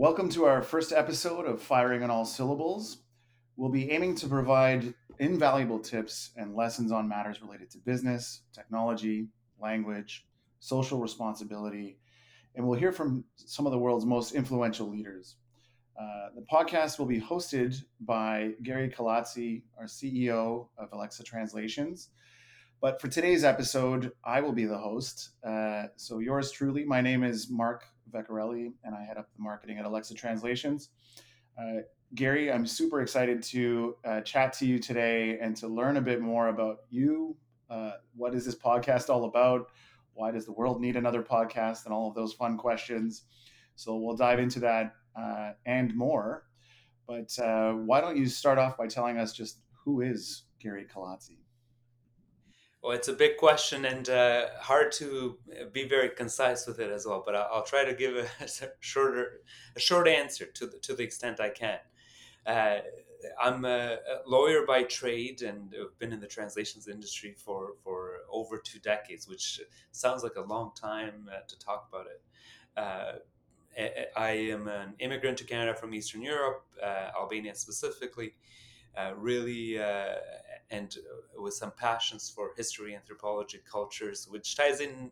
Welcome to our first episode of Firing on All Syllables. We'll be aiming to provide invaluable tips and lessons on matters related to business, technology, language, social responsibility, and we'll hear from some of the world's most influential leaders. Uh, the podcast will be hosted by Gary Kalaci, our CEO of Alexa Translations. But for today's episode, I will be the host. Uh, so, yours truly, my name is Mark Vecchiarelli, and I head up the marketing at Alexa Translations. Uh, Gary, I'm super excited to uh, chat to you today and to learn a bit more about you. Uh, what is this podcast all about? Why does the world need another podcast? And all of those fun questions. So, we'll dive into that uh, and more. But uh, why don't you start off by telling us just who is Gary Kalaci? Well, it's a big question and uh, hard to be very concise with it as well. But I'll, I'll try to give a, a, shorter, a short answer to the, to the extent I can. Uh, I'm a, a, lawyer by trade and have been in the translations industry for, for over two decades, which sounds like a long time uh, to talk about it. Uh, I am an immigrant to Canada from Eastern Europe, uh, Albania specifically. Uh, really uh, and uh, with some passions for history, anthropology, cultures, which ties in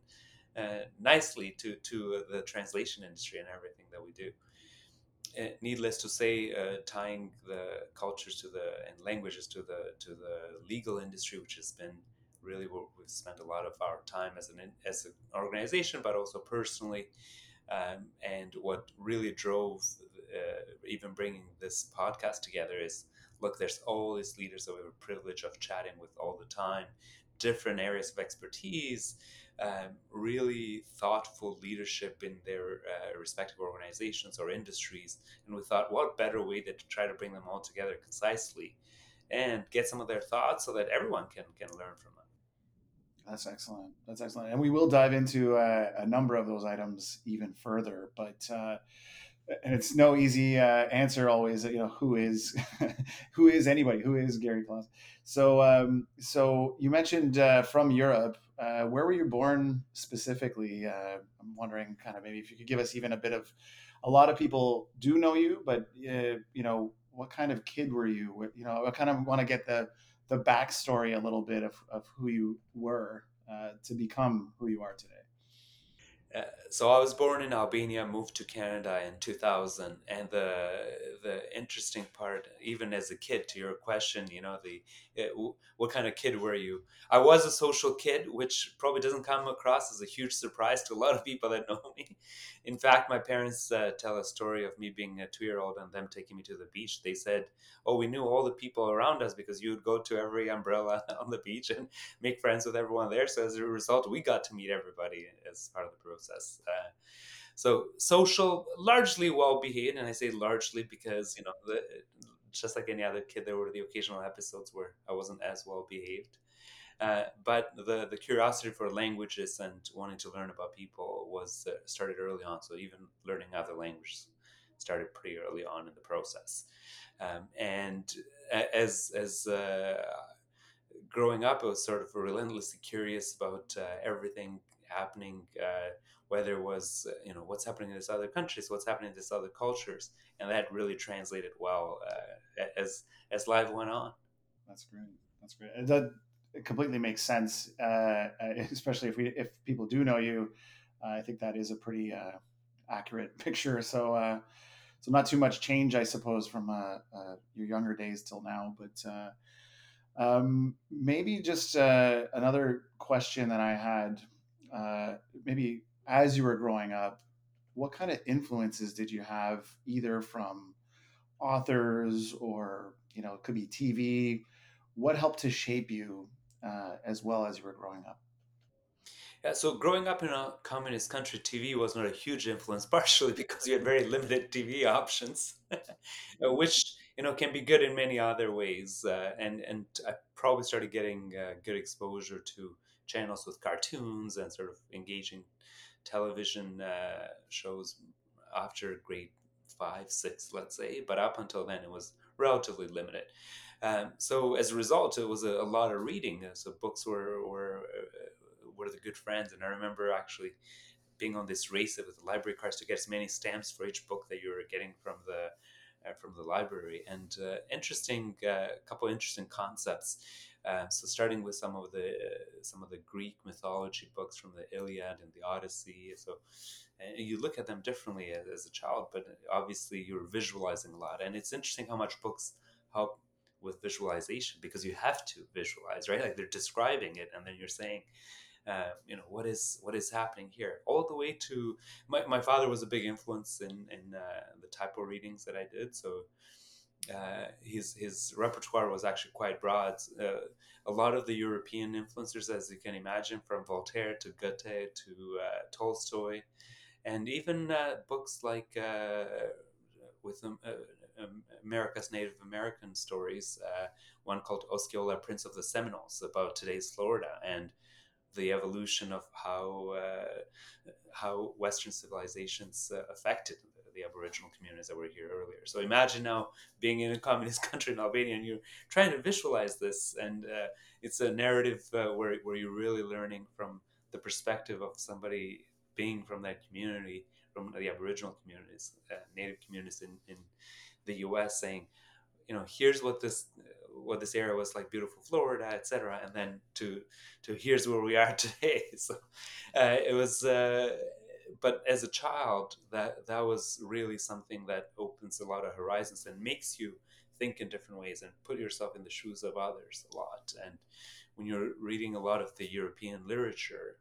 uh, nicely to to the translation industry and everything that we do. Uh, needless to say, tying the cultures to the and languages to the to the legal industry, which has been really where we've spent a lot of our time as an as an organization, but also personally. Um, and what really drove uh, even bringing this podcast together is look, there's all these leaders that we have a privilege of chatting with all the time, different areas of expertise, um, really thoughtful leadership in their uh, respective organizations or industries. And we thought, what better way than to try to bring them all together concisely and get some of their thoughts so that everyone can, can learn from them. That's excellent. That's excellent. And we will dive into uh, a number of those items even further. But uh, and it's no easy uh, answer always. You know, who is who is anybody? Who is Gary Kalaci? So, um, so you mentioned uh, from Europe. Uh, where were you born specifically? Uh, I'm wondering, kind of maybe if you could give us even a bit of. A lot of people do know you, but uh, you know, what kind of kid were you? You know, I kind of want to get the the backstory a little bit of, of who you were uh, to become who you are today. So I was born in Albania, moved to Canada in 2000, and the the interesting part, even as a kid, to your question, you know, the it, uh, what kind of kid were you? I was a social kid, which probably doesn't come across as a huge surprise to a lot of people that know me. In fact, my parents uh, tell a story of me being a two year old and them taking me to the beach. They said, "Oh, we knew all the people around us because you would go to every umbrella on the beach and make friends with everyone there." So as a result, we got to meet everybody as part of the process. Uh, so social, largely well behaved, and I say largely because you know, the, just like any other kid, there were the occasional episodes where I wasn't as well behaved. Uh, but the the curiosity for languages and wanting to learn about people was uh, started early on. So even learning other languages started pretty early on in the process. Um, and as as uh, growing up, I was sort of relentlessly curious about uh, everything happening uh, whether it was uh, you know what's happening in these other countries, what's happening in these other cultures, and that really translated well uh, as as life went on. That's great. That's great. It, that, completely makes sense, uh, especially if we if people do know you. I think that is a pretty uh, accurate picture. So. Uh, so not too much change, I suppose, from your younger days till now. But um, maybe just another question that I had uh, maybe as you were growing up, what kind of influences did you have either from authors or you know it could be TV? What helped to shape you uh, as well as you were growing up? Yeah, so growing up in a communist country, TV was not a huge influence, partially because you had very limited TV options, uh, which you know can be good in many other ways. Uh, and and I probably started getting uh, good exposure to channels with cartoons and sort of engaging television uh, shows after grade five, six, let's say. But up until then, it was relatively limited. Um, so as a result, it was a, a lot of reading. Uh, so books were were uh, were the good friends, and I remember actually being on this race with the library cards to get as many stamps for each book that you were getting from the uh, from the library, and uh, interesting uh, couple interesting concepts. Uh, so starting with some of the some of the Greek mythology books from the Iliad and the Odyssey. So you look at them differently as, as, a child, but obviously you're visualizing a lot, and it's interesting how much books help with visualization because you have to visualize, right? Like they're describing it, and then you're saying, uh, you know what is what is happening here all the way to my, my father was a big influence in in uh, the typo readings that i did so uh, his his repertoire was actually quite broad uh, a lot of the european influencers as you can imagine from voltaire to goethe to uh, tolstoy and even uh, books like with um, America's Native American stories, one called Osceola, Prince of the Seminoles, about today's Florida, and the evolution of how uh, how Western civilizations uh, affected the Aboriginal communities that were here earlier. So imagine now being in a communist country in Albania and you're trying to visualize this, and uh, it's a narrative uh, where where you're really learning from the perspective of somebody being from that community, from the Aboriginal communities, uh, Native communities in in the U.S., saying, you know, here's what this what this area was like beautiful florida etc and then to to here's where we are today so uh, it was uh, but as a child that that was really something that opens a lot of horizons and makes you think in different ways and put yourself in the shoes of others a lot and when you're reading a lot of the european literature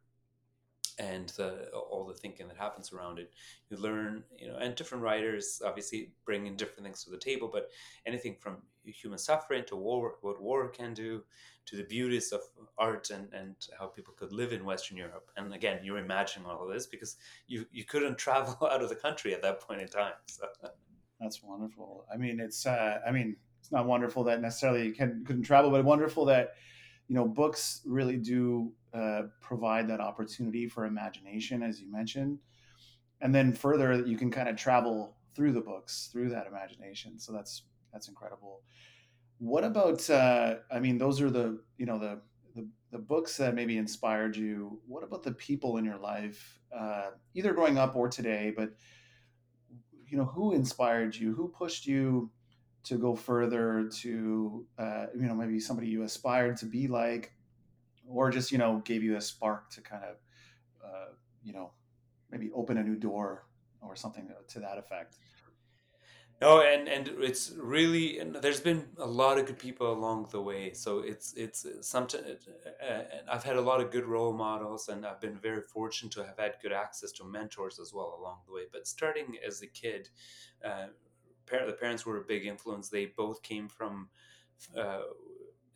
and the, all the thinking that happens around it. You learn, you know, and different writers obviously bring in different things to the table, but anything from human suffering to war, what war can do, to the beauties of art and, and how people could live in Western Europe. And again, you're imagining all of this because you, you couldn't travel out of the country at that point in time. So. That's wonderful. I mean, it's, uh, I mean, it's not wonderful that necessarily you can, couldn't travel, but wonderful that, you know, books really do uh, provide that opportunity for imagination, as you mentioned, and then further you can kind of travel through the books through that imagination. So that's that's incredible. What about? Uh, I mean, those are the you know the, the the books that maybe inspired you. What about the people in your life, uh, either growing up or today? But you know, who inspired you? Who pushed you? to go further to uh, you know maybe somebody you aspired to be like or just you know gave you a spark to kind of uh, you know maybe open a new door or something to that effect? No and and it's really and there's been a lot of good people along the way. So it's it's sometimes uh, i've had a lot of good role models and i've been very fortunate to have had good access to mentors as well along the way. But starting as a kid uh, the parents were a big influence. They both came from uh,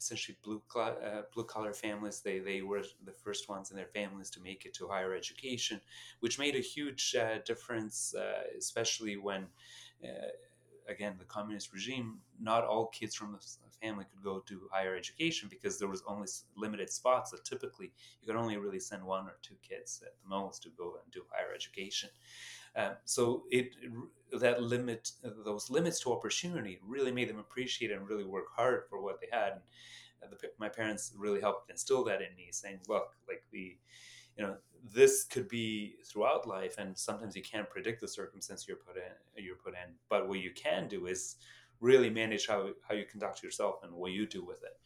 essentially blue uh, blue collar families. They they were the first ones in their families to make it to higher education, which made a huge uh, difference, uh, especially when. Uh, again, the communist regime, not all kids from the family could go to higher education because there was only limited spots. That typically, you could only really send one or two kids at the most to go and do higher education. Um, so it that limit those limits to opportunity really made them appreciate and really work hard for what they had. And the, my parents really helped instill that in me, saying, "Look, like the." You know, this could be throughout life, and sometimes you can't predict the circumstance you're put in. You're put in, but what you can do is really manage how, how you conduct yourself and what you do with it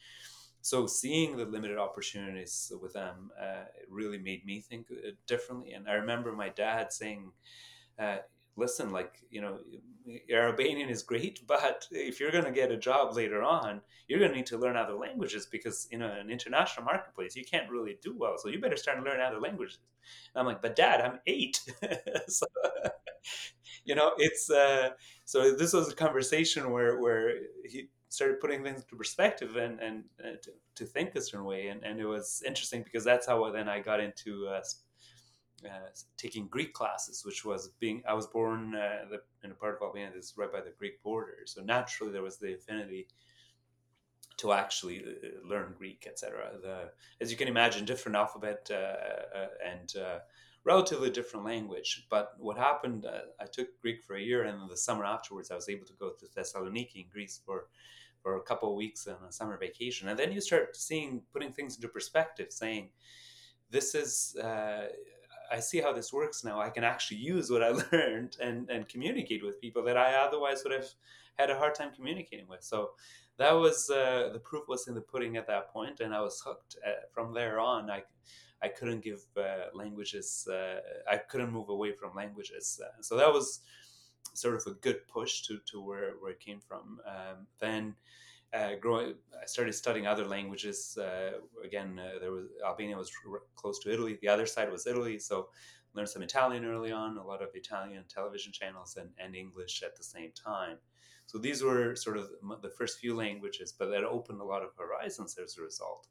so seeing the limited opportunities with them uh, really made me think uh, differently and i remember my dad saying uh, listen, like, you know, Albanian is great, but if you're going to get a job later on, you're going to need to learn other languages because in an international marketplace, you can't really do well. So you better start to learn other languages. And I'm like, but dad, I'm eight. so, you know, it's, uh, so this was a conversation where, where he started putting things into perspective and, and, and to, to, think a certain way. And, and it was interesting because that's how then I got into uh, uh, taking Greek classes, which was being I was born uh, the, in a part of Albania that's right by the Greek border, so naturally there was the affinity to actually uh, learn Greek, etc. As you can imagine, different alphabet uh, uh, and relatively different language. But what happened, I took Greek for a year, and in the summer afterwards, I was able to go to Thessaloniki in Greece for for a couple of weeks on a summer vacation, and then you start seeing putting things into perspective, saying this is I see how this works now. I can actually use what I learned and and communicate with people that I otherwise would have had a hard time communicating with. So that was uh, the proof was in the pudding at that point, and I was hooked. Uh, from there on, I I couldn't give uh, languages. Uh, I couldn't move away from languages. Uh, so that was sort of a good push to to where where it came from. Um, then. Uh, growing, I started studying other languages. again, there was Albania was r- close to Italy. The other side was Italy, so learned some Italian early on. A lot of Italian television channels and, and English at the same time. So these were sort of the first few languages, but that opened a lot of horizons as a result.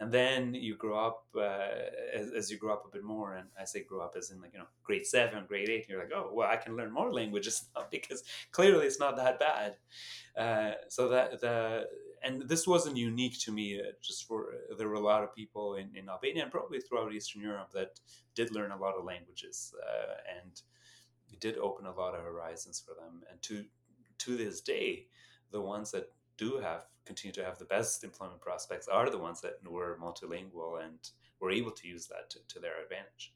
And then you grow up uh, as, as, you grow up a bit more, and I say grow up as in like you know grade seven, grade eight. You're like, oh well, I can learn more languages now because clearly it's not that bad. Uh, so that the and this wasn't unique to me. Uh, just for there were a lot of people in, in Albania and probably throughout Eastern Europe that did learn a lot of languages, uh, and it did open a lot of horizons for them. And to to this day, the ones that do have continue to have the best employment prospects are the ones that were multilingual and were able to use that to, to their advantage.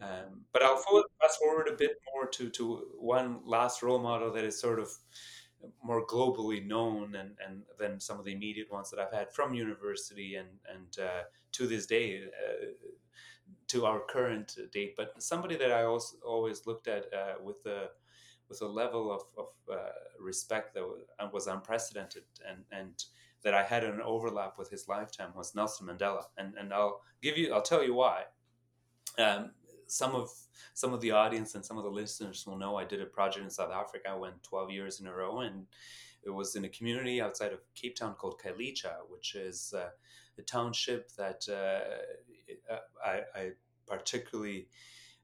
Um, but I'll fast forward a bit more to, to one last role model that is sort of more globally known and, and than some of the immediate ones that I've had from university and, and uh, to this day, uh, to our current date. But somebody that I also always looked at uh, with the with a level of, of uh, respect that was unprecedented and, and that I had an overlap with his lifetime was Nelson Mandela. And, and I'll give you, I'll tell you why. Um, some of some of the audience and some of the listeners will know I did a project in South Africa. I went 12 years in a row, and it was in a community outside of Cape Town called Khayelitsha, which is uh, a township that uh, I, I, particularly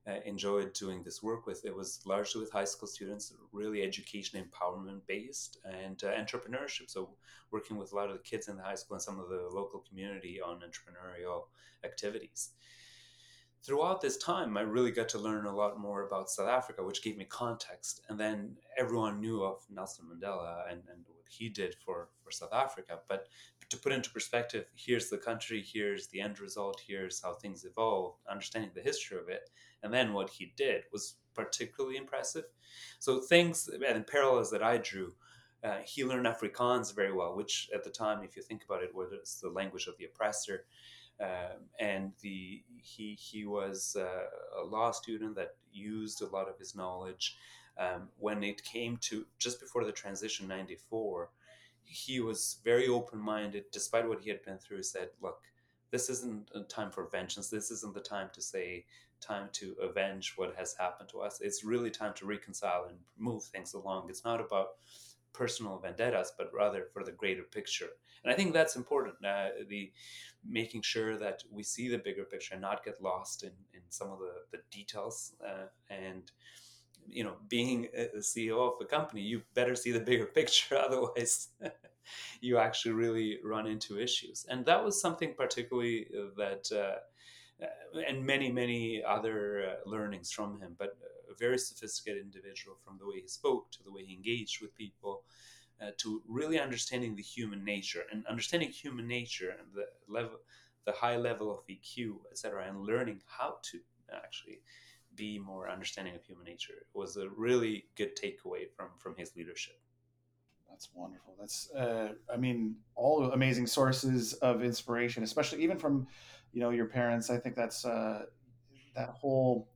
uh, enjoyed doing this work with. It was largely with high school students, really education empowerment based and uh, entrepreneurship. So, working with a lot of the kids in the high school and some of the local community on entrepreneurial activities. Throughout this time, I really got to learn a lot more about South Africa, which gave me context. And then everyone knew of Nelson Mandela and, and what he did for, for South Africa. But to put into perspective, here's the country, here's the end result, here's how things evolved, understanding the history of it and then what he did was particularly impressive. So things and parallels that I drew, uh, he learned Afrikaans very well, which at the time, if you think about it, was the language of the oppressor. Um, and the he he was uh, a law student that used a lot of his knowledge. Um, when it came to just before the transition, ninety four, he was very open minded, despite what he had been through. Said, "Look, this isn't a time for vengeance. This isn't the time to say time to avenge what has happened to us. It's really time to reconcile and move things along. It's not about personal vendettas, but rather for the greater picture. And I think that's important. Uh, the making sure that we see the bigger picture and not get lost in, in some of the, the details. Uh, and you know, being a CEO of a company, you better see the bigger picture. Otherwise, you actually really run into issues. And that was something particularly that. Uh, uh, and many, many other uh, learnings from him, but a very sophisticated individual from the way he spoke to the way he engaged with people. Uh, to really understanding the human nature and understanding human nature and the level, the high level of EQ, etc., and learning how to actually be more understanding of human nature it was a really good takeaway from from his leadership. That's wonderful. That's, uh, I mean, all amazing sources of inspiration, especially even from you know your parents i think that's uh, that whole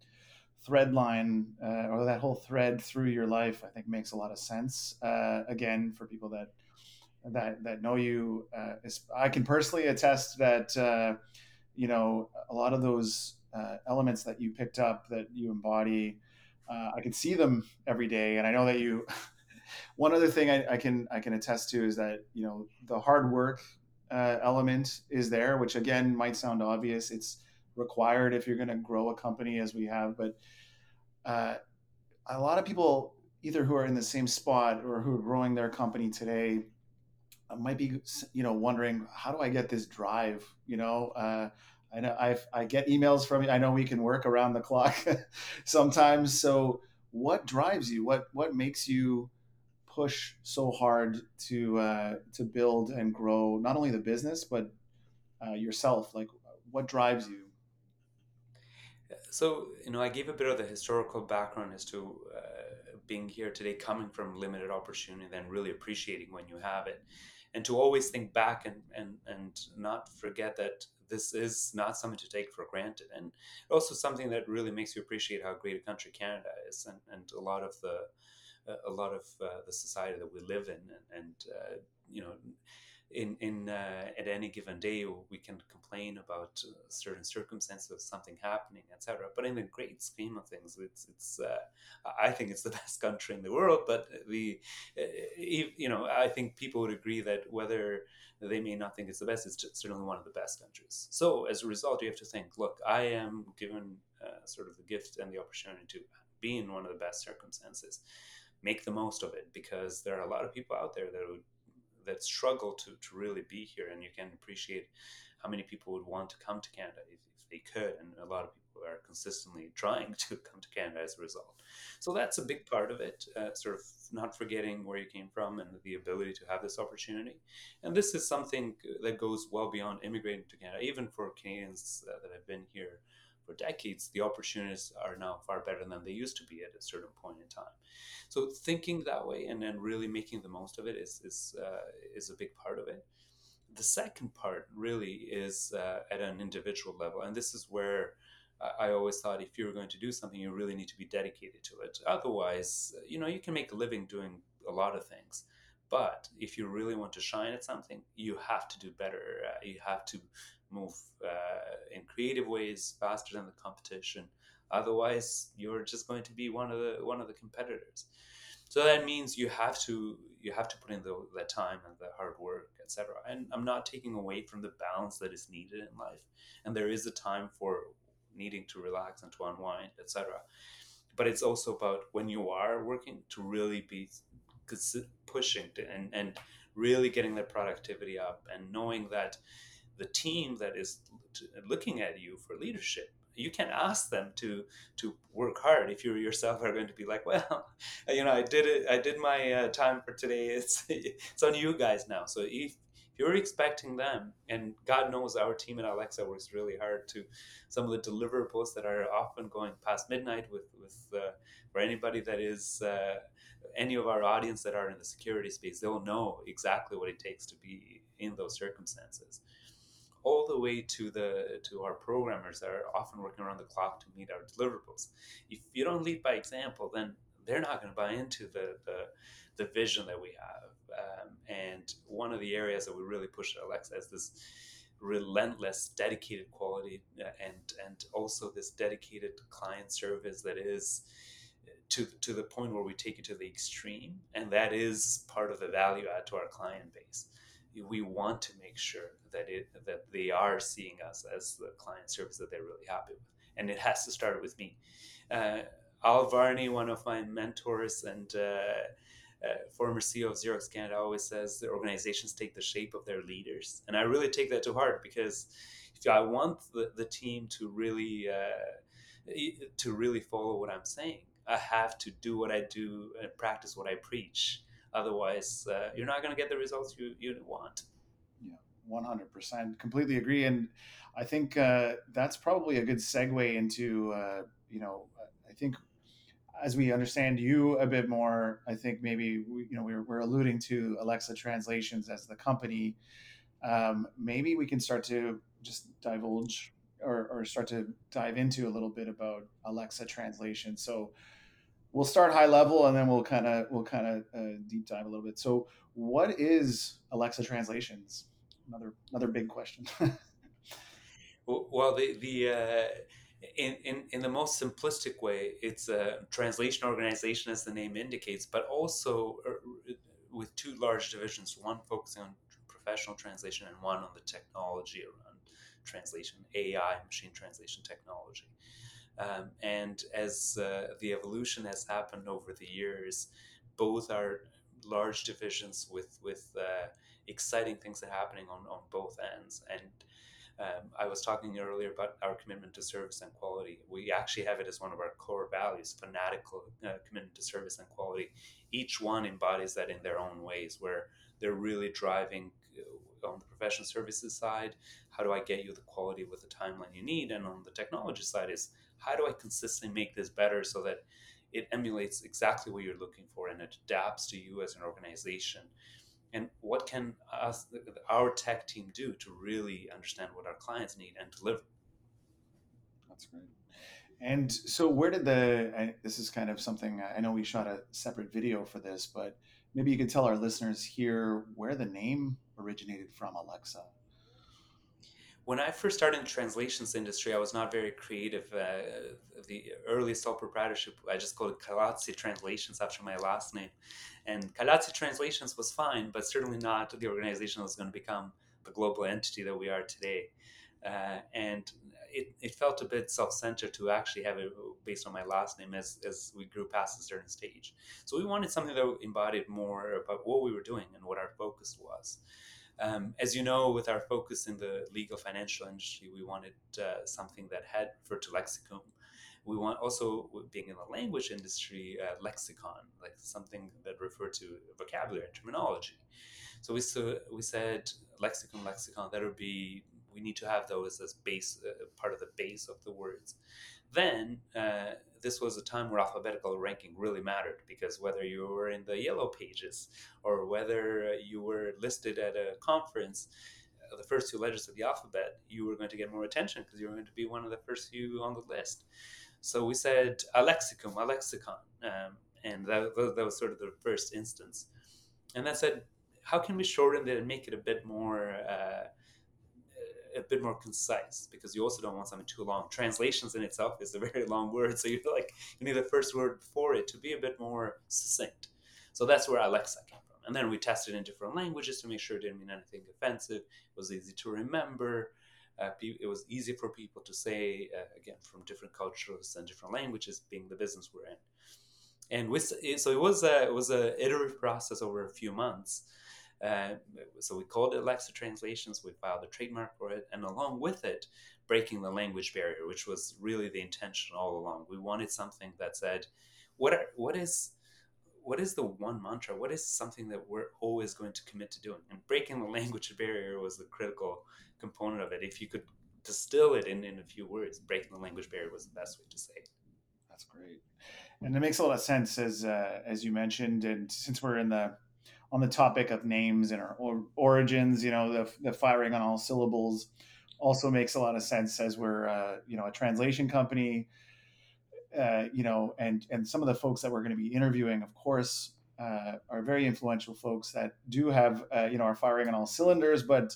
thread line uh, or that whole thread through your life i think makes a lot of sense uh, again for people that that that know you uh, i can personally attest that uh, you know a lot of those uh, elements that you picked up that you embody i can see them every day and i know that you one other thing I, I, can I can attest to is that you know the hard work uh, element is there, which again might sound obvious. It's required if you're going to grow a company as we have, but uh, a lot of people either who are in the same spot or who are growing their company today uh, might be you know wondering how do I get this drive? You know. I know i I get emails from you. I know we can work around the clock sometimes. So, what drives you? What what makes you push so hard to uh, to build and grow not only the business but uh, yourself? Like, what drives you? so you know, I gave a bit of the historical background as to uh, being here today, coming from limited opportunity, then really appreciating when you have it, and to always think back and and and not forget that this is not something to take for granted, and also something that really makes you appreciate how great a country Canada is, and and a lot of the a lot of uh, the society that we live in, and, and uh, you know in in uh, at any given day we can complain about uh, certain circumstances of something happening etc but in the great scheme of things it's it's uh, i think it's the best country in the world but the uh, you know i think people would agree that whether they may not think it's the best it's certainly one of the best countries. So as a result you have to think look i am given uh, sort of the gift and the opportunity to be in one of the best circumstances make the most of it because there are a lot of people out there that would that struggle to, to really be here and you can appreciate how many people would want to come to canada if, if they could and a lot of people are consistently trying to come to canada as a result. So that's a big part of it uh, sort of not forgetting where you came from and the ability to have this opportunity. And this is something that goes well beyond immigrating to canada even for canadians uh, that have been here for decades, the opportunities are now far better than they used to be at a certain point in time. So thinking that way and then really making the most of it is is uh, is a big part of it. The second part really is uh, at an individual level, and this is where I always thought if you're going to do something, you really need to be dedicated to it. Otherwise, you know, you can make a living doing a lot of things. But if you really want to shine at something, you have to do better. Uh, you have to move uh, in creative ways faster than the competition. Otherwise, you're just going to be one of the one of the competitors. So that means you have to you have to put in the, the time and the hard work, etc. And I'm not taking away from the balance that is needed in life. And there is a time for needing to relax and to unwind, etc. But it's also about when you are working to really be pushing to, and and really getting their productivity up and knowing that the team that is looking at you for leadership you can ask them to to work hard if you yourself are going to be like well you know i did it i did my uh, time for today. It's it's on you guys now. So if you're expecting them and god knows our team at alexa works really hard to some of the deliverables that are often going past midnight with with uh, for anybody that is uh, any of our audience that are in the security space they'll know exactly what it takes to be in those circumstances all the way to the to our programmers that are often working around the clock to meet our deliverables. If you don't lead by example, then they're not going to buy into the, the, the vision that we have. Um, and one of the areas that we really push at Alexa is this relentless, dedicated quality, uh, and and also this dedicated client service that is to to the point where we take it to the extreme, and that is part of the value add to our client base. We want to make sure that it that they are seeing us as the client service that they're really happy with, and it has to start with me. Uh, Al Varney, one of my mentors and uh, uh, former CEO of Xerox Canada, always says the organizations take the shape of their leaders, and I really take that to heart because if I want the, the team to really uh, to really follow what I'm saying, I have to do what I do and practice what I preach Otherwise, uh, you're not going to get the results you, you want. Yeah, 100%. Completely agree. And I think uh, that's probably a good segue into, uh, you know, I think as we understand you a bit more, I think maybe, we, you know, we're, we're alluding to Alexa Translations as the company. Um, maybe we can start to just divulge or, or start to dive into a little bit about Alexa Translation. So, we'll start high level and then we'll kind of we'll kind of uh, deep dive a little bit. So, what is Alexa translations? Another another big question. well, the the uh, in, in in the most simplistic way, it's a translation organization, as the name indicates, but also uh, with two large divisions: one focusing on professional translation and one on the technology around translation, AI, machine translation technology. Um, and as uh, the evolution has happened over the years, both are large divisions with with uh, exciting things that are happening on, on both ends. And um, I was talking earlier about our commitment to service and quality. We actually have it as one of our core values, fanatical uh, commitment to service and quality. Each one embodies that in their own ways, where they're really driving uh, on the professional services side. How do I get you the quality with the timeline you need? And on the technology side is how do I consistently make this better so that it emulates exactly what you're looking for and it adapts to you as an organization? And what can us, our tech team do to really understand what our clients need and deliver? That's great. And so, where did the? I, this is kind of something I know we shot a separate video for this, but maybe you could tell our listeners here where the name originated from, Alexa when I first started in the translations industry, I was not very creative. Uh, the early sole proprietorship, I just called it Kalaci Translations after my last name. And Kalaci Translations was fine, but certainly not the organization that was going to become the global entity that we are today. Uh, and it, it felt a bit self-centered to actually have it based on my last name as, as we grew past a certain stage. So we wanted something that embodied more about what we were doing and what our focus was. Um, as you know, with our focus in the legal financial industry, we wanted uh, something that had to lexicon. We want also being in the language industry, uh, lexicon, like something that referred to vocabulary and terminology. So we so we said lexicon, lexicon. That would be we need to have those as base uh, part of the base of the words. Then uh, this was a time where alphabetical ranking really mattered because whether you were in the yellow pages or whether you were listed at a conference, uh, the first two letters of the alphabet, you were going to get more attention because you were going to be one of the first few on the list. So we said a lexicon, a lexicon, um, and that, that was sort of the first instance. And then said, how can we shorten it and make it a bit more uh, a bit more concise because you also don't want something too long. Translations in itself is a very long word, so you like you need the first word before it to be a bit more succinct. So that's where Alexa came from. And then we tested in different languages to make sure it didn't mean anything offensive. It was easy to remember. Uh, it was easy for people to say, uh, again, from different cultures and different languages, being the business we're in. And with, so it was a, it was a iterative process over a few months uh, so we called it Alexa Translations. We filed a trademark for it, and along with it, breaking the language barrier, which was really the intention all along. We wanted something that said, "What are what is what is the one mantra? What is something that we're always going to commit to doing?" And breaking the language barrier was the critical component of it. If you could distill it in, in a few words, breaking the language barrier was the best way to say it. That's great, and it makes a lot of sense as uh, as you mentioned. And since we're in the on the topic of names and or, origins, you know, the, the firing on all syllables also makes a lot of sense as we're, uh, you know, a translation company, uh, you know, and, and some of the folks that we're going to be interviewing, of course, uh, are very influential folks that do have, uh, you know, are firing on all cylinders, but,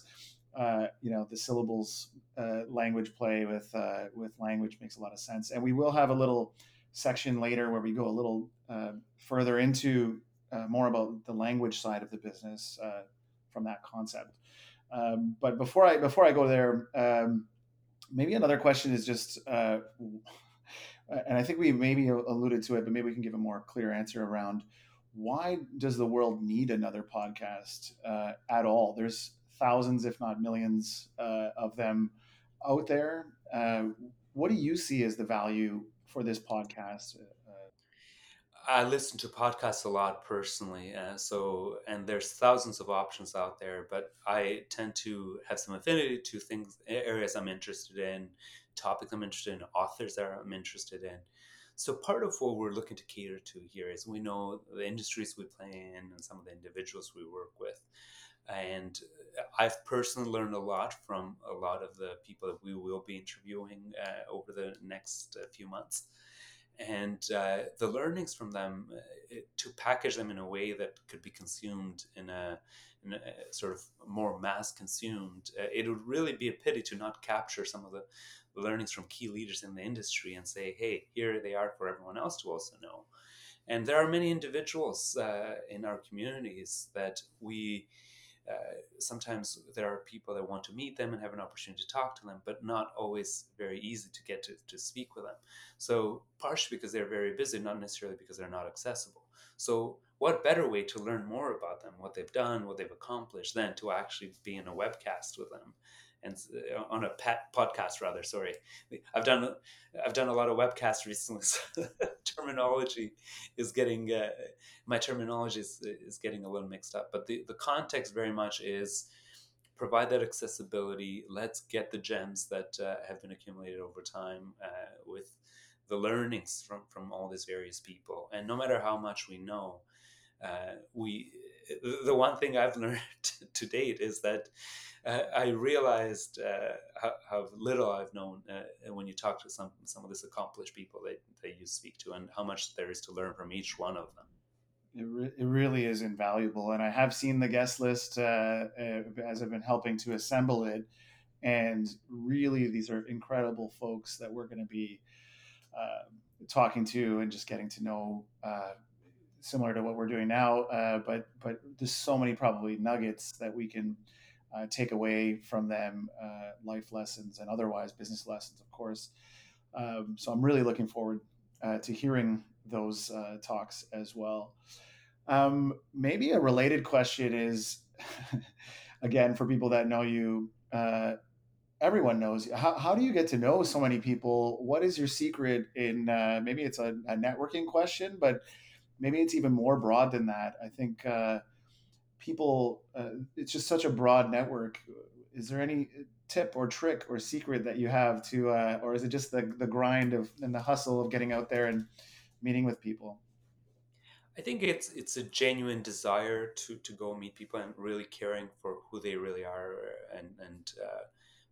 uh, you know, the syllables uh, language play with, with language makes a lot of sense. And we will have a little section later where we go a little further into uh, more about the language side of the business uh, from that concept. Um, but before I before I go there, um, maybe another question is just, uh, and I think we maybe alluded to it, but maybe we can give a more clear answer around why does the world need another podcast uh, at all? There's thousands, if not millions, uh, of them out there. Uh, what do you see as the value for this podcast? I listen to podcasts a lot personally, uh, so and there's thousands of options out there, but I tend to have some affinity to things, areas I'm interested in, topics I'm interested in, authors that I'm interested in. So part of what we're looking to cater to here is we know the industries we play in and some of the individuals we work with, and I've personally learned a lot from a lot of the people that we will be interviewing uh, over the next uh, few months and uh, the learnings from them uh, to package them in a way that could be consumed in a, in a sort of more mass consumed uh, it would really be a pity to not capture some of the learnings from key leaders in the industry and say hey here they are for everyone else to also know. And there are many individuals uh, in our communities that we uh, sometimes there are people that want to meet them and have an opportunity to talk to them, but not always very easy to get to, to speak with them. So, partially because they're very busy, not necessarily because they're not accessible. So, what better way to learn more about them, what they've done, what they've accomplished, than to actually be in a webcast with them and uh, on a podcast rather sorry i've done i've done a lot of webcasts recently so terminology is getting uh, my terminology is, is getting a little mixed up but the, the context very much is provide that accessibility let's get the gems that uh, have been accumulated over time uh, with the learnings from from all these various people. And no matter how much we know, uh, we the one thing I've learned to date is that uh, I realized uh, how, how, little I've known uh, when you talk to some some of these accomplished people that, that you speak to, and how much there is to learn from each one of them. It, re- it really is invaluable, and I have seen the guest list uh, uh, as I've been helping to assemble it, and really these are incredible folks that we're going to be uh, talking to and just getting to know similar to what we're doing now. Uh, but but there's so many probably nuggets that we can uh, take away from them, uh, life lessons and otherwise business lessons, of course. Um, so I'm really looking forward uh, to hearing those uh, talks as well. Um, maybe a related question is, again, for people that know you, uh, everyone knows you. How, how do you get to know so many people? What is your secret in, maybe it's a, a, networking question, but maybe it's even more broad than that. I think people uh, it's just such a broad network. Is there any tip or trick or secret that you have to uh, or is it just the, the grind of and the hustle of getting out there and meeting with people? I think it's it's a genuine desire to to go meet people and really caring for who they really are and and uh,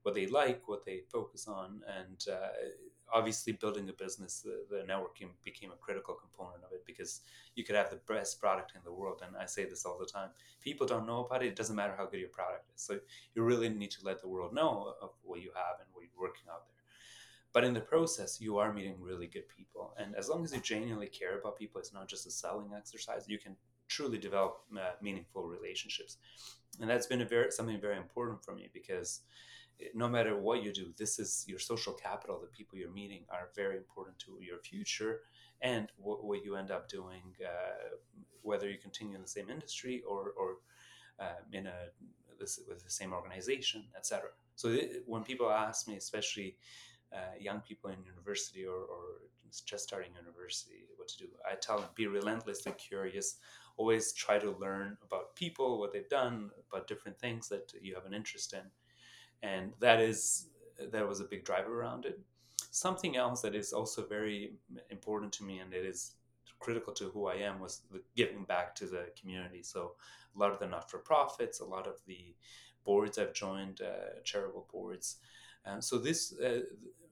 what they like what they focus on. And uh, obviously building a business the, the networking became a critical component of it because you could have the best product in the world. And i say this all the time people don't know about it. It doesn't matter how good your product is. So you really need to let the world know of what you have and what you're working out there. But in the process you are meeting really good people. And as long as you genuinely care about people it's not just a selling exercise you can truly develop uh, meaningful relationships. And that's been a very something very important for me because no matter what you do, this is your social capital. The people you're meeting are very important to your future and what, what you end up doing, uh, whether you continue in the same industry or, or uh, in a with the same organization, etc. So it, when people ask me, especially uh, young people in university or, or just starting university, what to do, I tell them be relentlessly curious. Always try to learn about people, what they've done, about different things that you have an interest in and that is that was a big driver around it. Something else that is also very important to me and it is critical to who I am was the giving back to the community. So a lot of the not-for-profits, a lot of the boards I've joined, uh, charitable boards. Um, so this, uh,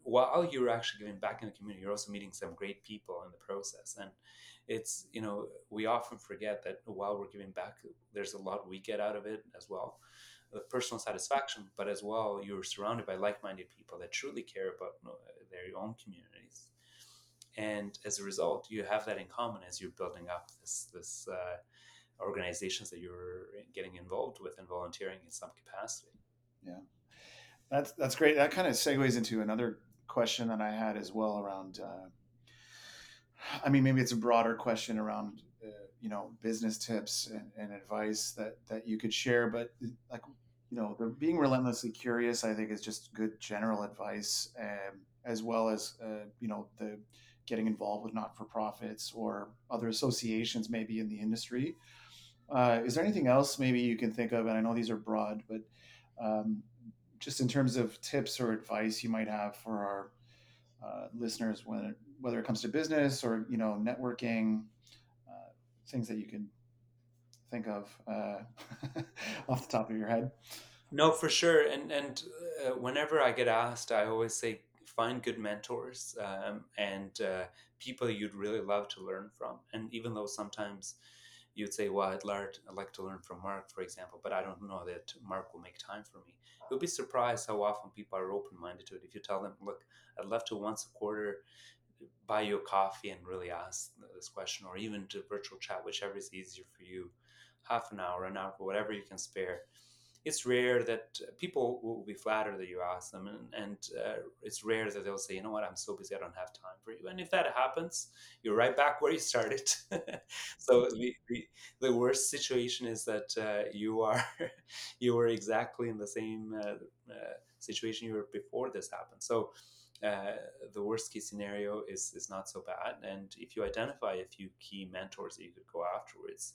while you're actually giving back in the community, you're also meeting some great people in the process. And it's, you know, we often forget that while we're giving back, there's a lot we get out of it as well personal satisfaction, but as well, you're surrounded by like-minded people that truly care about their own communities, and as a result, you have that in common as you're building up this this uh, organizations that you're getting involved with and volunteering in some capacity. Yeah, that's that's great. That kind of segues into another question that I had as well around. Uh, I mean, maybe it's a broader question around uh, you know business tips and, and, advice that that you could share but like you know the being relentlessly curious i think is just good general advice um, as well as uh, you know the getting involved with not-for-profits or other associations maybe in the industry. Uh, is there anything else maybe you can think of? And i know these are broad but um, just in terms of tips or advice you might have for our uh, listeners when whether it comes to business or you know networking things that you can think of uh, off the top of your head? No, for sure. And and uh, whenever I get asked, I always say find good mentors um, and uh, people you'd really love to learn from. And even though sometimes you'd say, "Well, I'd, learn, I'd like to learn from Mark, for example," but I don't know that Mark will make time for me. You'll be surprised how often people are open-minded to it. If you tell them, "Look, I'd love to once a quarter buy you a coffee and really ask this question, or even to virtual chat, whichever is easier for you, half an hour, an hour, whatever you can spare. It's rare that people will be flattered that you ask them, and, and uh, it's rare that they'll say, "You know what? I'm so busy, I don't have time for you." And if that happens, you're right back where you started. so the, the, the, worst situation is that uh, you are you were exactly in the same uh, uh situation you were before this happened. So uh, the worst case scenario is is not so bad. And if you identify a few key mentors that you could go afterwards,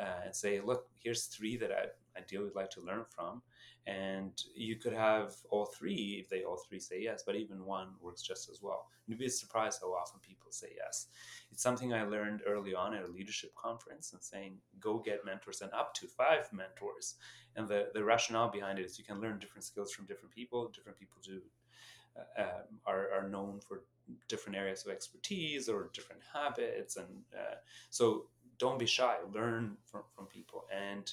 uh, and say, look, here's three that I ideally would like to learn from. And you could have all three if they all three say yes, but even one works just as well. You'd be surprised how often people say yes. It's something I learned early on at a leadership conference and saying, go get mentors and up to five mentors. And the, the rationale behind it is you can learn different skills from different people. Different people do uh, um, are, are known for different areas of expertise or different habits. And uh, so don't be shy, learn from, from people. And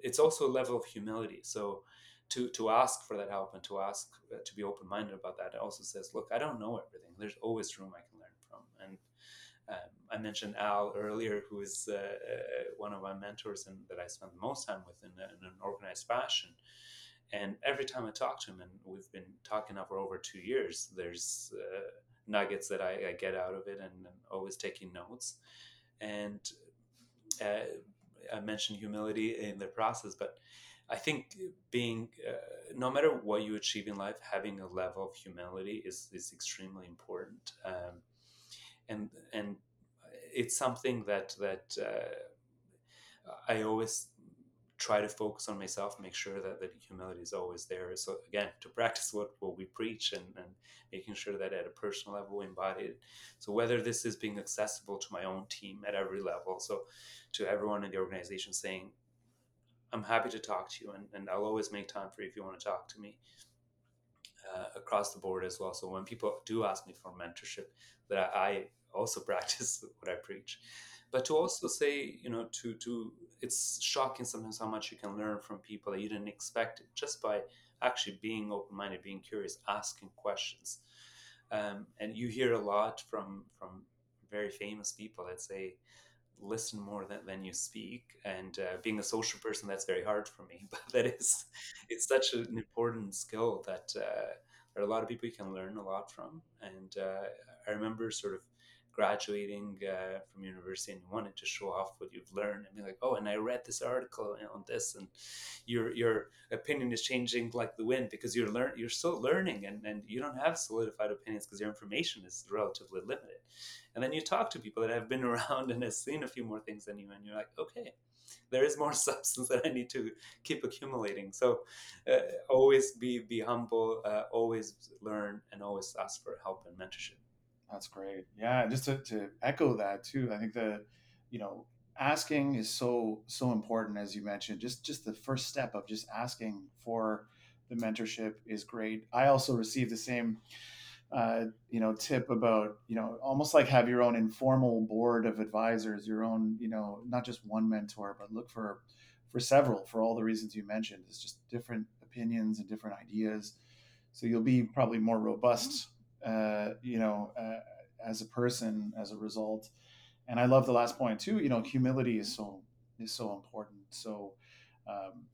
it's also a level of humility. So to, to ask for that help and to ask uh, to be open minded about that, it also says, look, I don't know everything. There's always room I can learn from. And um, I mentioned Al earlier, who is uh, uh, one of my mentors and that I spend the most time with in, in an organized fashion. And every time I talk to him, and we've been talking now for over two years, there's uh, nuggets that I, I, get out of it and, and always taking notes. And uh, I mentioned humility in the process, but I think being, uh, no matter what you achieve in life, having a level of humility is, is extremely important. Um, and, and it's something that, that uh, I always try to focus on myself, make sure that, that humility is always there. So again, to practice what, what we preach and, and making sure that at a personal level we embody it. So whether this is being accessible to my own team at every level, so to everyone in the organization saying, I'm happy to talk to you and, and I'll always make time for you if you want to talk to me. Uh, across the board as well. So when people do ask me for mentorship, that I also practice what I preach but to also say you know to to it's shocking sometimes how much you can learn from people that you didn't expect just by actually being open-minded being curious asking questions. Um, and you hear a lot from from very famous people that say listen more than, than you speak. And uh, being a social person that's very hard for me but that is it's such an important skill that uh, there are a lot of people you can learn a lot from. And uh, i remember sort of graduating uh, from university and you wanted to show off what you've learned and be like, oh, and I read this article on this, and your your opinion is changing like the wind because you're learn you're still learning and, and you don't have solidified opinions because your information is relatively limited. And then you talk to people that have been around and have seen a few more things than you, and you're like, okay, there is more substance that I need to keep accumulating. So uh, always be be humble, uh, always learn, and always ask for help and mentorship. That's great. Yeah, just to, to echo that too. I think the, you know, asking is so so important as you mentioned. Just just the first step of just asking for the mentorship is great. I also received the same uh, you know tip about you know almost like have your own informal board of advisors your own you know not just one mentor but look for for several for all the reasons you mentioned it's just different opinions and different ideas so you'll be probably more robust uh, you know, uh, as a person as a result. And I love the last point too. You know, humility is so is so important. So, um,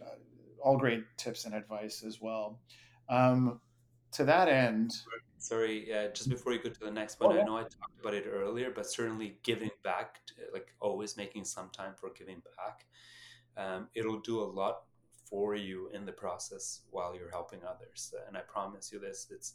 uh, all great tips and advice as well. Um, to that end, sorry, uh, just before you go to the next one, oh, yeah. I know I talked about it earlier, but certainly giving back, to, like always making some time for giving back, um, it'll do a lot for you in the process while you're helping others. And I promise you this: it's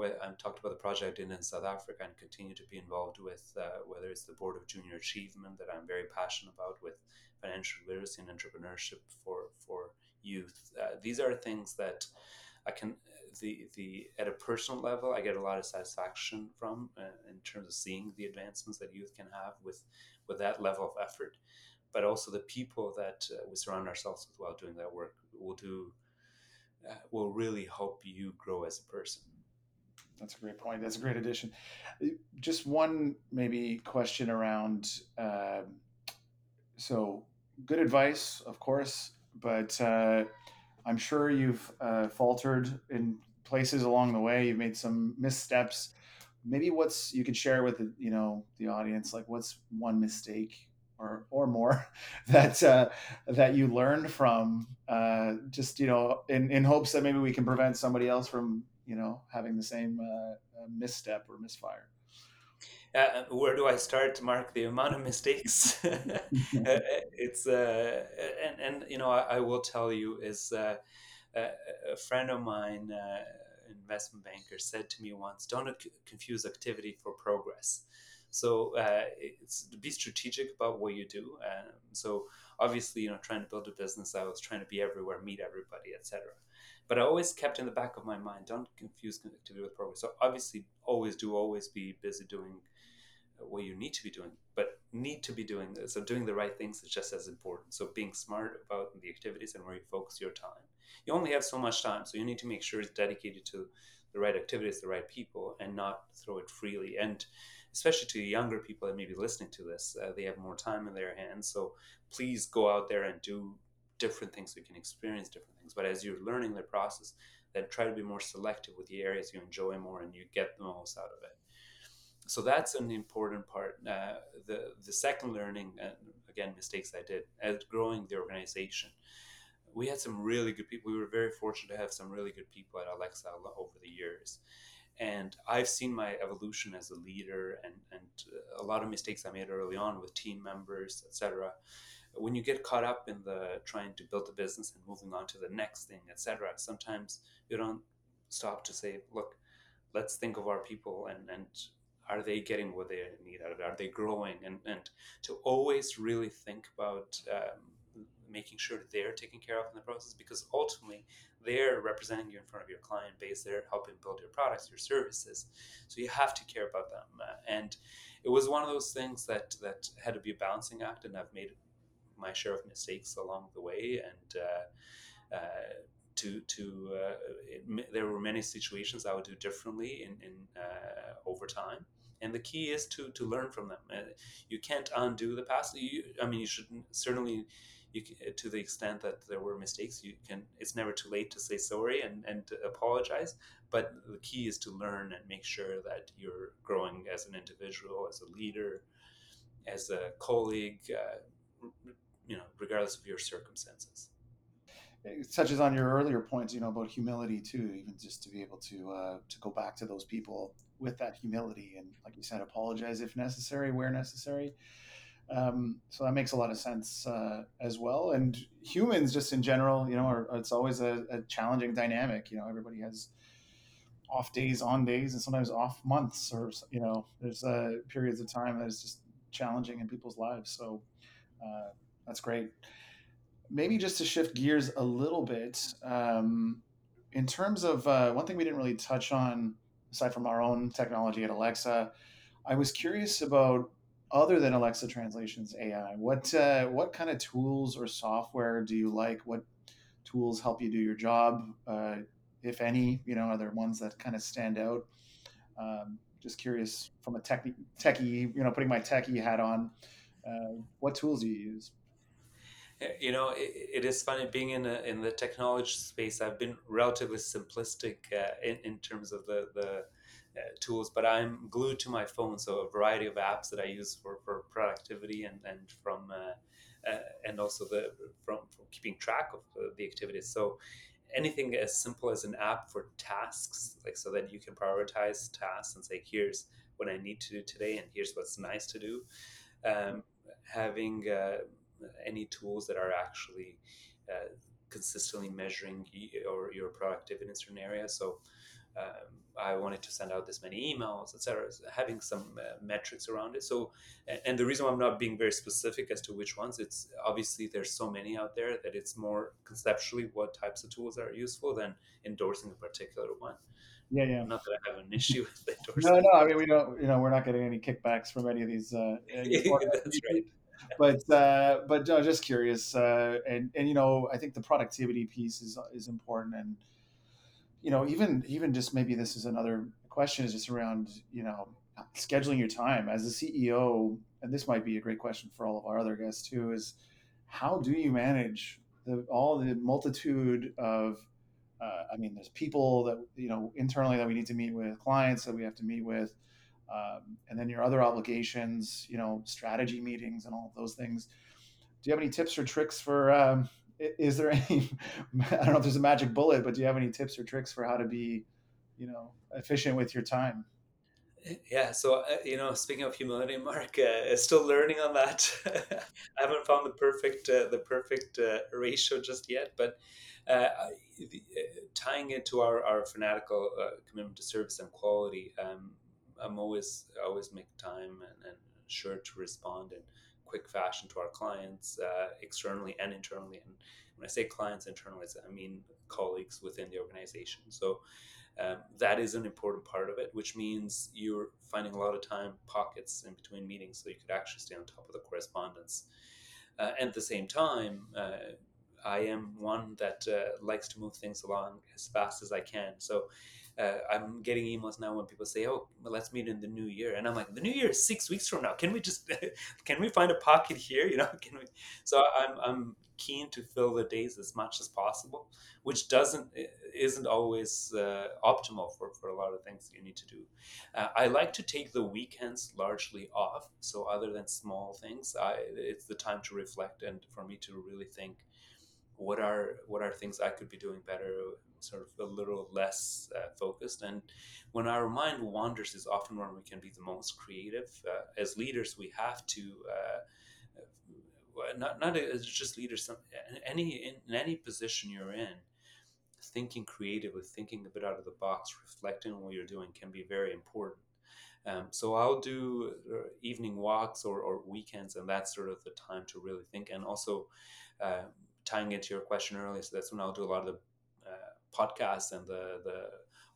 I talked about the project in, in South Africa and continue to be involved with, uh, whether it's the Board of Junior Achievement that I'm very passionate about with financial literacy and entrepreneurship for, for youth. Uh, these are things that I can, the, the, at a personal level, I get a lot of satisfaction from uh, in terms of seeing the advancements that youth can have with, with that level of effort. But also the people that uh, we surround ourselves with while doing that work will do, uh, will really help you grow as a person. That's a great point. That's a great addition. Just one maybe question around. Uh, so good advice, of course, but uh, I'm sure you've uh, faltered in places along the way. You've made some missteps. Maybe what's you could share with the, you know the audience, like what's one mistake or or more that uh, that you learned from, uh, just you know, in in hopes that maybe we can prevent somebody else from you know having the same uh, uh misstep or misfire uh, where do I start to mark the amount of mistakes? Uh, it's uh, and and you know I, I will tell you is uh, a friend of mine, investment banker, said to me once, "Don't confuse activity for progress." So uh, it's be strategic about what you do. Um, so obviously, you know, trying to build a business, I was trying to be everywhere, meet everybody, etc. But I always kept in the back of my mind, don't confuse connectivity with progress. So obviously, always do, always be busy doing what you need to be doing, but need to be doing this. So doing the right things is just as important. So being smart about the activities and where you focus your time. You only have so much time, so you need to make sure it's dedicated to the right activities, the right people, and not throw it freely. And especially to younger people that may be listening to this, uh, they have more time in their hands. So please go out there and do different things so you can experience different things. But as you're learning the process, then try to be more selective with the areas you enjoy more and you get the most out of it so that's an important part. Uh, the the second learning, and again, mistakes I did as growing the organization. We had some really good people. We were very fortunate to have some really good people at Alexa over the years, and I've seen my evolution as a leader and and a lot of mistakes I made early on with team members, etc. When you get caught up in the trying to build a business and moving on to the next thing, etc., sometimes you don't stop to say, look, let's think of our people and and are they getting what they need out of it? Are they growing? And, and to always really think about um, making sure they're taken care of in the process because ultimately they're representing you in front of your client base. They're helping build your products, your services. So you have to care about them. Uh, and it was one of those things that, that had to be a balancing act. And I've made my share of mistakes along the way. And, uh, uh, to to uh, it, there were many situations I would do differently in, in over time and the key is to to learn from them. Uh, you can't undo the past. You, I mean, you should certainly. You, to the extent that there were mistakes, you can. It's never too late to say sorry and and apologize. But the key is to learn and make sure that you're growing as an individual, as a leader, as a colleague. Uh, you know, regardless of your circumstances such as on your earlier points, you know, about humility too, even just to be able to uh, to go back to those people with that humility and, like you said, apologize if necessary, where necessary. Um, so that makes a lot of sense uh, as well. And humans, just in general, you know, are, it's always a, a, challenging dynamic. You know, everybody has off days, on days, and sometimes off months, or you know, there's uh, periods of time that is just challenging in people's lives. So uh, that's great maybe just to shift gears a little bit, um, in terms of uh, one thing we didn't really touch on, aside from our own technology at Alexa, I was curious about other than Alexa translations AI. What uh, what kind of tools or software do you like? What tools help you do your job, uh, if any? You know, are there ones that kind of stand out? Um, just curious from a tech, techie, you know, putting my techie hat on, uh, what tools do you use? you know it, it is funny being in a, in the technology space i've been relatively simplistic uh, in, in terms of the the uh, tools but i'm glued to my phone so a variety of apps that i use for, for productivity and, and from uh, uh and also the from, from keeping track of the activities. So anything as simple as an app for tasks like so that you can prioritize tasks and say here's what i need to do today and here's what's nice to do um, having uh, any tools that are actually uh, consistently measuring your, your productivity in certain areas. So um, I wanted to send out this many emails, etc. Having some uh, metrics around it. So, and the reason why I'm not being very specific as to which ones, it's obviously there's so many out there that it's more conceptually what types of tools are useful than endorsing a particular one. Yeah, yeah. Not that I have an issue with endorsing. No, no. I mean, we don't. You know, we're not getting any kickbacks from any of these. Uh, That's right but uh, but uh, just curious, uh, and and you know, I think the productivity piece is is important, and you know, even even just maybe this is another question is just around you know scheduling your time as a CEO, and this might be a great question for all of our other guests too. Is how do you manage the all the multitude of uh, I mean, there's people that you know internally that we need to meet with, clients that we have to meet with, um, and then your other obligations, you know, strategy meetings and all those things. Do you have any tips or tricks for? Um, is there any? I don't know if there's a magic bullet, but do you have any tips or tricks for how to be, you know, efficient with your time? Yeah, so uh, you know, speaking of humility, Mark, uh, still learning on that. I haven't found the perfect uh, the perfect uh, ratio just yet, but uh, the, uh, tying it to our our fanatical commitment to service and quality. Um, I'm always always make time and, and sure to respond in quick fashion to our clients uh, externally and internally. And when I say clients internally, I mean colleagues within the organization. So um, that is an important part of it, which means you're finding a lot of time pockets in between meetings so you could actually stay on top of the correspondence. Uh, at the same time, uh, I am one that uh, likes to move things along as fast as I can. So uh, I'm getting emails now when people say, "Oh, well, let's meet in the new year," and I'm like, "The new year is six weeks from now. Can we just can we find a pocket here? You know, can we?" So I'm I'm keen to fill the days as much as possible, which doesn't isn't always uh, optimal for, for a lot of things you need to do. Uh, I like to take the weekends largely off. So other than small things, I, it's the time to reflect and for me to really think what are what are things I could be doing better, sort of a little less uh, focused. And when our mind wanders, is often when we can be the most creative. Uh, as leaders, we have to. Uh, not not as just leaders. Any in any position you're in, thinking creatively, thinking a bit out of the box, reflecting on what you're doing can be very important. Um, so I'll do uh, evening walks or, or, weekends, and that's sort of the time to really think. And also uh, tying into your question earlier, so that's when I'll do a lot of the uh, podcasts and the the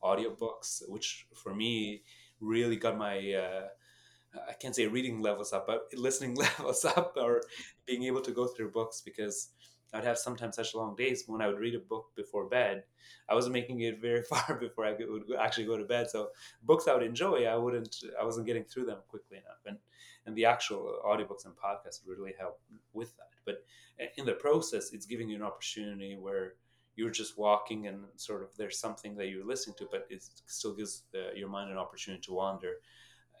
audiobooks, which for me really got my uh, I can't say reading levels up, but listening levels up, or being able to go through books because I'd have sometimes such long days when I would read a book before bed. I wasn't making it very far before I would actually go to bed. So books I would enjoy, I wouldn't, I wasn't getting through them quickly enough. And and the actual audiobooks and podcasts really help with that. But in the process, it's giving you an opportunity where you're just walking and sort of there's something that you're listening to, but it still gives the, your mind an opportunity to wander.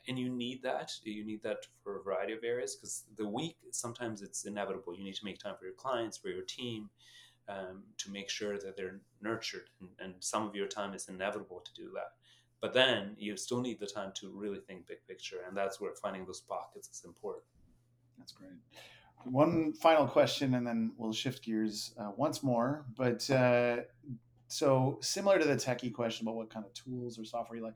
And you need that you need that for a variety of areas because the week sometimes it's inevitable. You need to make time for your clients for your team um, to make sure that they're nurtured and, and some of your time is inevitable to do that. But then you still need the time to really think big picture and that's where finding those pockets is important. That's great one final question and then we'll shift gears uh, once more but uh, so similar to the techie question about what kind of tools or software you like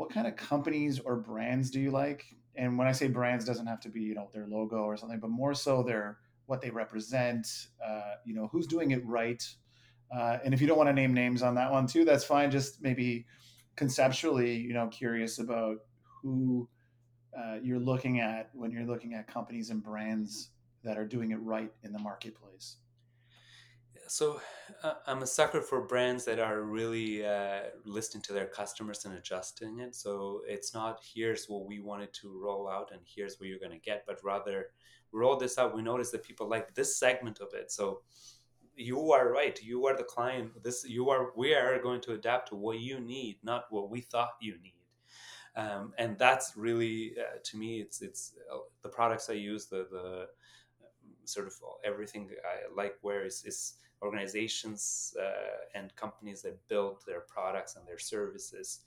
what kind of companies or brands do you like? And when I say brands, doesn't have to be you know their logo or something, but more so their what they represent. Uh, you know who's doing it right. Uh, and if you don't want to name names on that one too, that's fine. Just maybe conceptually, you know, curious about who uh, you're looking at when you're looking at companies and brands that are doing it right in the marketplace so uh, I'm a sucker for brands that are really uh, listening to their customers and adjusting it. So it's not here's what we wanted to roll out and here's what you're going to get, but rather roll this out. We notice that people like this segment of it. So you are right. You are the client. This you are. We are going to adapt to what you need, not what we thought you need. Um, and that's really uh, to me, it's it's uh, the products I use, the the sort of everything I like. Where is is organizations uh, and companies that build their products and their services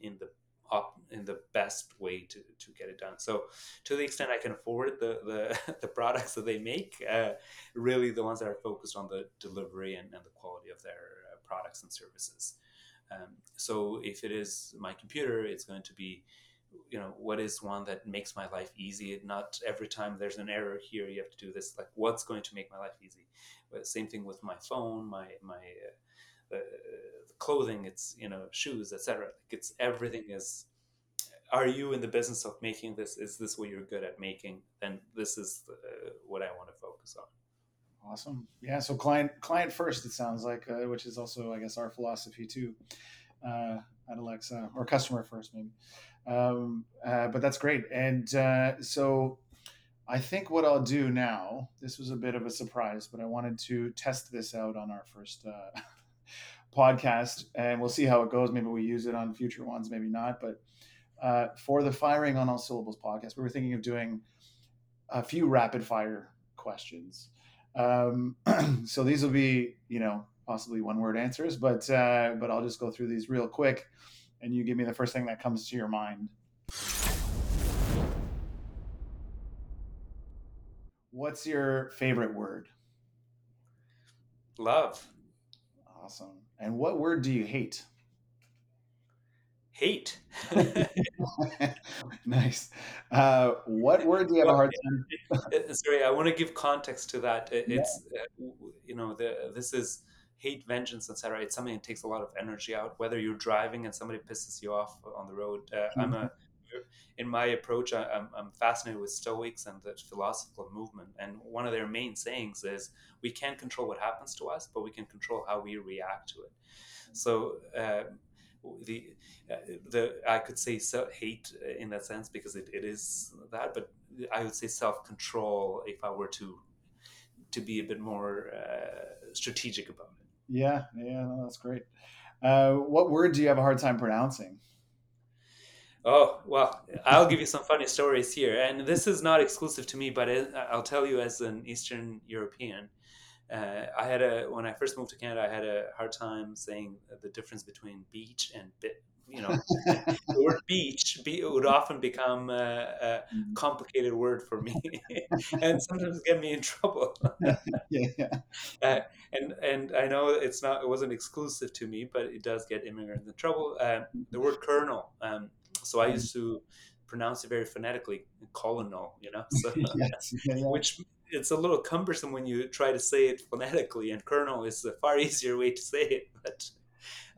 in the up in the best way to, to get it done. So to the extent I can afford the the, the products that they make, uh, really the ones that are focused on the delivery and, and the quality of their uh, products and services. Um, so if it is my computer, it's going to be you know what is one that makes my life easy? Not every time there's an error here you have to do this. Like what's going to make my life easy? But same thing with my phone my my uh, uh, clothing it's you know shoes etc like it's everything is are you in the business of making this? Is this what you're good at making? Then this is uh, what i want to focus on awesome yeah so client client first it sounds like uh, which is also i guess our philosophy too uh, at alexa or customer first maybe um, uh, but that's great. And uh, so I think what I'll do now, this was a bit of a surprise, but I wanted to test this out on our first uh, podcast and we'll see how it goes. Maybe we use it on future ones, maybe not. But uh, for the Firing on All Syllables podcast, we were thinking of doing a few rapid fire questions. Um, so these will be, you know, possibly one word answers, but uh, but I'll just go through these real quick and you give me the first thing that comes to your mind. What's your favorite word? Love. Awesome. And what word do you hate? Hate. nice. Uh, what word do you have a hard time? sorry, I want to give context to that. It's yeah. uh, you know the this is hate, vengeance, etc. It's something that takes a lot of energy out. Whether you're driving and somebody pisses you off on the road, uh, mm-hmm. I'm a in my approach, I, am I'm fascinated with Stoics and the philosophical movement. And one of their main sayings is, "We can't control what happens to us, but we can control how we react to it." So uh, the uh, the I could say so, hate in that sense because it, it is that, but I would say self control if I were to to be a bit more uh, strategic about it. Yeah, yeah, no, that's great. Uh, what word do you have a hard time pronouncing? Oh, well, I'll give you some funny stories here. And this is not exclusive to me, but I'll tell you as an Eastern European. Uh, I had a, when I first moved to Canada, I had a hard time saying the difference between beach and bit. You know, the word beach be, would often become a, a, mm. complicated word for me, and sometimes get me in trouble. yeah, yeah. Uh, and and I know it's not, it wasn't exclusive to me, but it does get immigrants in trouble. Uh, the word colonel. Um, so I used to pronounce it very phonetically, colonel, you know, so, yes. yeah, yeah. which it's a little cumbersome when you try to say it phonetically, and colonel is a far easier way to say it. But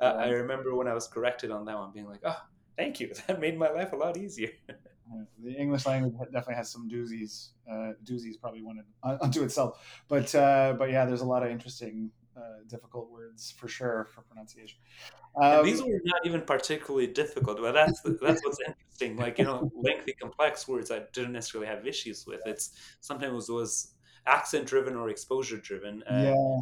uh, I remember when I was corrected on that one, being like, oh, thank you. That made my life a lot easier. the English language definitely has some doozies. Uh, doozies probably one unto itself, but uh, but yeah, there's a lot of interesting uh, difficult words for sure for pronunciation. Um, these were not even particularly difficult, but that's that's what's interesting. Like you know, lengthy, complex words I didn't necessarily have issues with. It's sometimes was accent driven or exposure driven. Uh, yeah.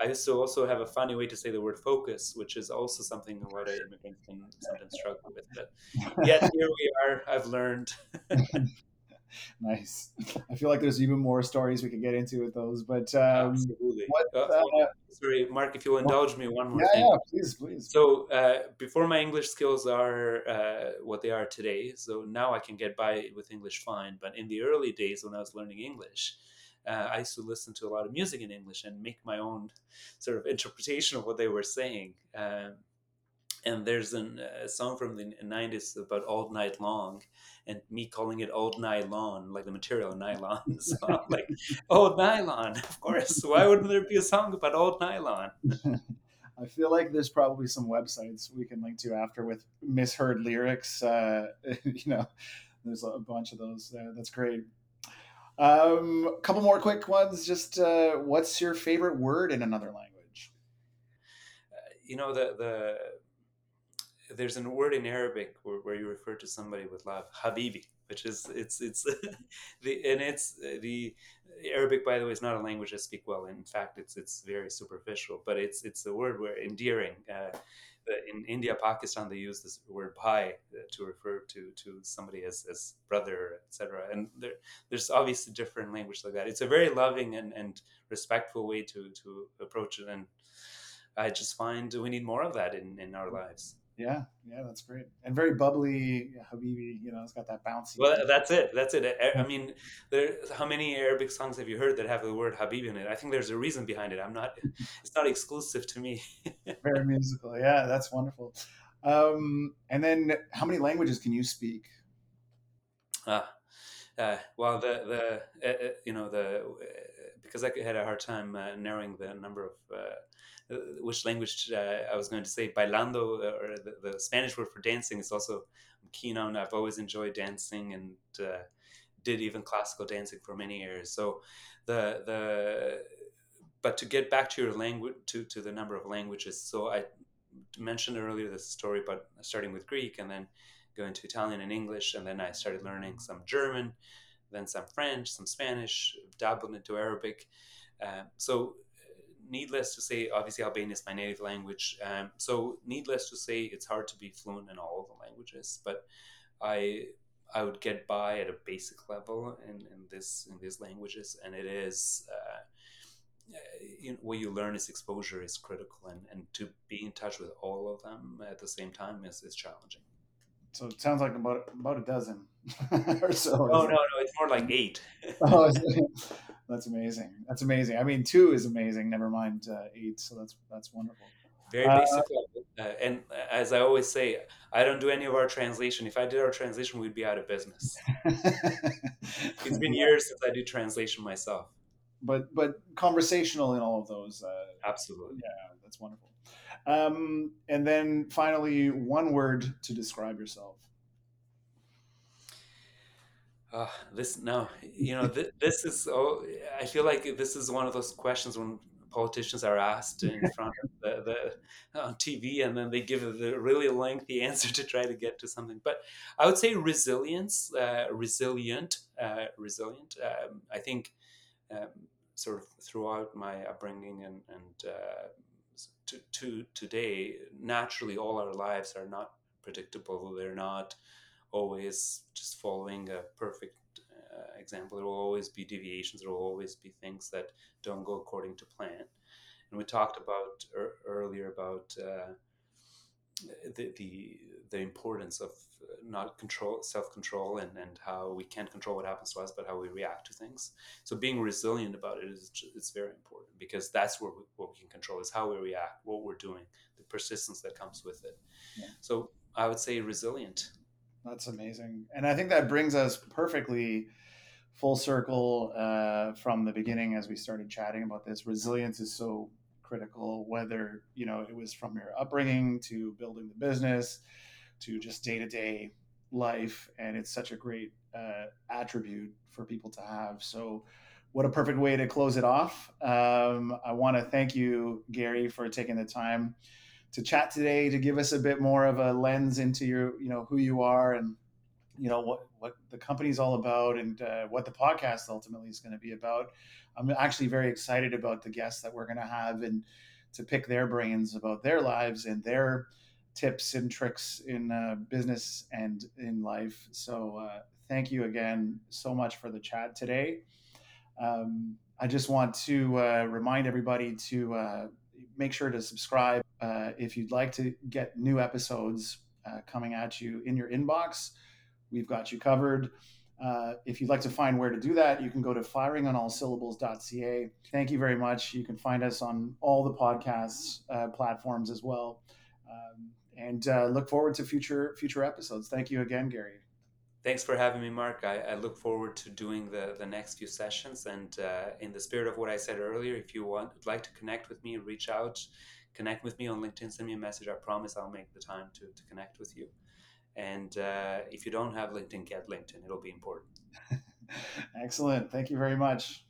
I used to also have a funny way to say the word focus, which is also something a lot of immigrants can sometimes struggle with. But yet here we are. I've learned. nice. I feel like there's even more stories we could get into with those, but um, absolutely. What, uh, uh, sorry, Mark, if you'll indulge me one more yeah, thing. Yeah, please, please. So uh, before my English skills are uh, what they are today, so now I can get by with English fine. But in the early days when I was learning English, uh, I used to listen to a lot of music in English and make my own sort of interpretation of what they were saying. Um, and there's an, a song from the 90s about All Night Long, and me calling it Old Nylon, like the material nylon. So I'm like, Old Nylon, of course. Why wouldn't there be a song about Old Nylon? I feel like there's probably some websites we can link to after with misheard lyrics. Uh, you know, there's a bunch of those. Uh, that's great. Um, a couple more quick ones. Just uh, what's your favorite word in another language? Uh, you know the the there's a word in Arabic where, where, you refer to somebody with love, habibi, which is it's it's the and it's uh, the Arabic, by the way, is not a language I speak well. In fact, it's it's very superficial, but it's it's a word where endearing. Uh, in India, Pakistan, they use this word "bhai" uh, to refer to to somebody as, as brother, etc. And there, there's obviously different language like that. It's a very loving and, and respectful way to to approach it, and I just find we need more of that in, in our lives. Yeah, yeah, that's great and very bubbly. Habibi, you know, it's got that bouncy. Well, that's it. That's it. I, mean, there. How many Arabic songs have you heard that have the word Habibi in it? I think there's a reason behind it. I'm not. It's not exclusive to me. very musical. Yeah, that's wonderful. Um, and then, how many languages can you speak? Ah, uh, well, the the uh, you know the because I had a hard time uh, narrowing the number of uh, which language uh, I was going to say. Bailando, uh, or the, the, Spanish word for dancing, is also keen on. I've always enjoyed dancing and uh, did even classical dancing for many years. So the the but to get back to your language to to the number of languages. So I mentioned earlier this story about starting with Greek and then going to Italian and English, and then I started learning some German, then some French, some Spanish, dabbled into Arabic. Uh, so needless to say, obviously Albanian is my native language. Um, so needless to say, it's hard to be fluent in all the languages, but I I would get by at a basic level in, in this in these languages, and it is. Uh, you know, what you learn is exposure is critical, and, and to be in touch with all of them at the same time is, is challenging. So it sounds like about about a dozen or so. Oh no, no, it's more like eight. oh, that's amazing. That's amazing. I mean, two is amazing. Never mind uh, eight. So that's that's wonderful. Very uh, basic uh. Uh, and as I always say, I don't do any of our translation. If I did our translation, we'd be out of business. it's been years since I do translation myself. but but conversational in all of those. Uh, Absolutely. yeah, that's wonderful. Um, and then finally, one word to describe yourself. Uh, this no, you know, th- this is. Oh, I feel like this is one of those questions when politicians are asked in front of the, the on TV, and then they give a really lengthy answer to try to get to something. But I would say resilience, uh, resilient, uh, resilient. Um, I think um, sort of throughout my upbringing and and uh, to, to today, naturally, all our lives are not predictable. They're not always just following a perfect uh, example. There will always be deviations. There will always be things that don't go according to plan. And we talked about er, earlier about uh, the, the the importance of not control self control and and how we can't control what happens to us, but how we react to things. So being resilient about it is it's very important because that's where we, what we can control is how we react, what we're doing, the persistence that comes with it. Yeah. So I would say resilient. That's amazing, and I think that brings us perfectly full circle uh, from the beginning as we started chatting about this. Resilience is so critical, whether you know it was from your upbringing to building the business to just day to day life, and it's such a great uh, attribute for people to have. So. What a perfect way to close it off. Um, I want to thank you, Gary, for taking the time to chat today to give us a bit more of a lens into your, you know, who you are and you know what what the company's all about and uh, what the podcast ultimately is going to be about. I'm actually very excited about the guests that we're going to have and to pick their brains about their lives and their tips and tricks in uh, business and in life. So uh, thank you again so much for the chat today. Um, I just want to uh, remind everybody to uh, make sure to subscribe uh, if you'd like to get new episodes uh, coming at you in your inbox. We've got you covered. Uh, if you'd like to find where to do that, you can go to firingonallsyllables.ca. Thank you very much. You can find us on all the podcasts uh, platforms as well. Um, and uh, look forward to future future episodes. Thank you again, Gary. Thanks for having me, Mark. I, I look forward to doing the, the next few sessions. And in the spirit of what I said earlier, if you want would like to connect with me, reach out, connect with me on LinkedIn, send me a message. I promise I'll make the time to, to connect with you. And uh, if you don't have LinkedIn, get LinkedIn. It'll be important. Excellent. Thank you very much.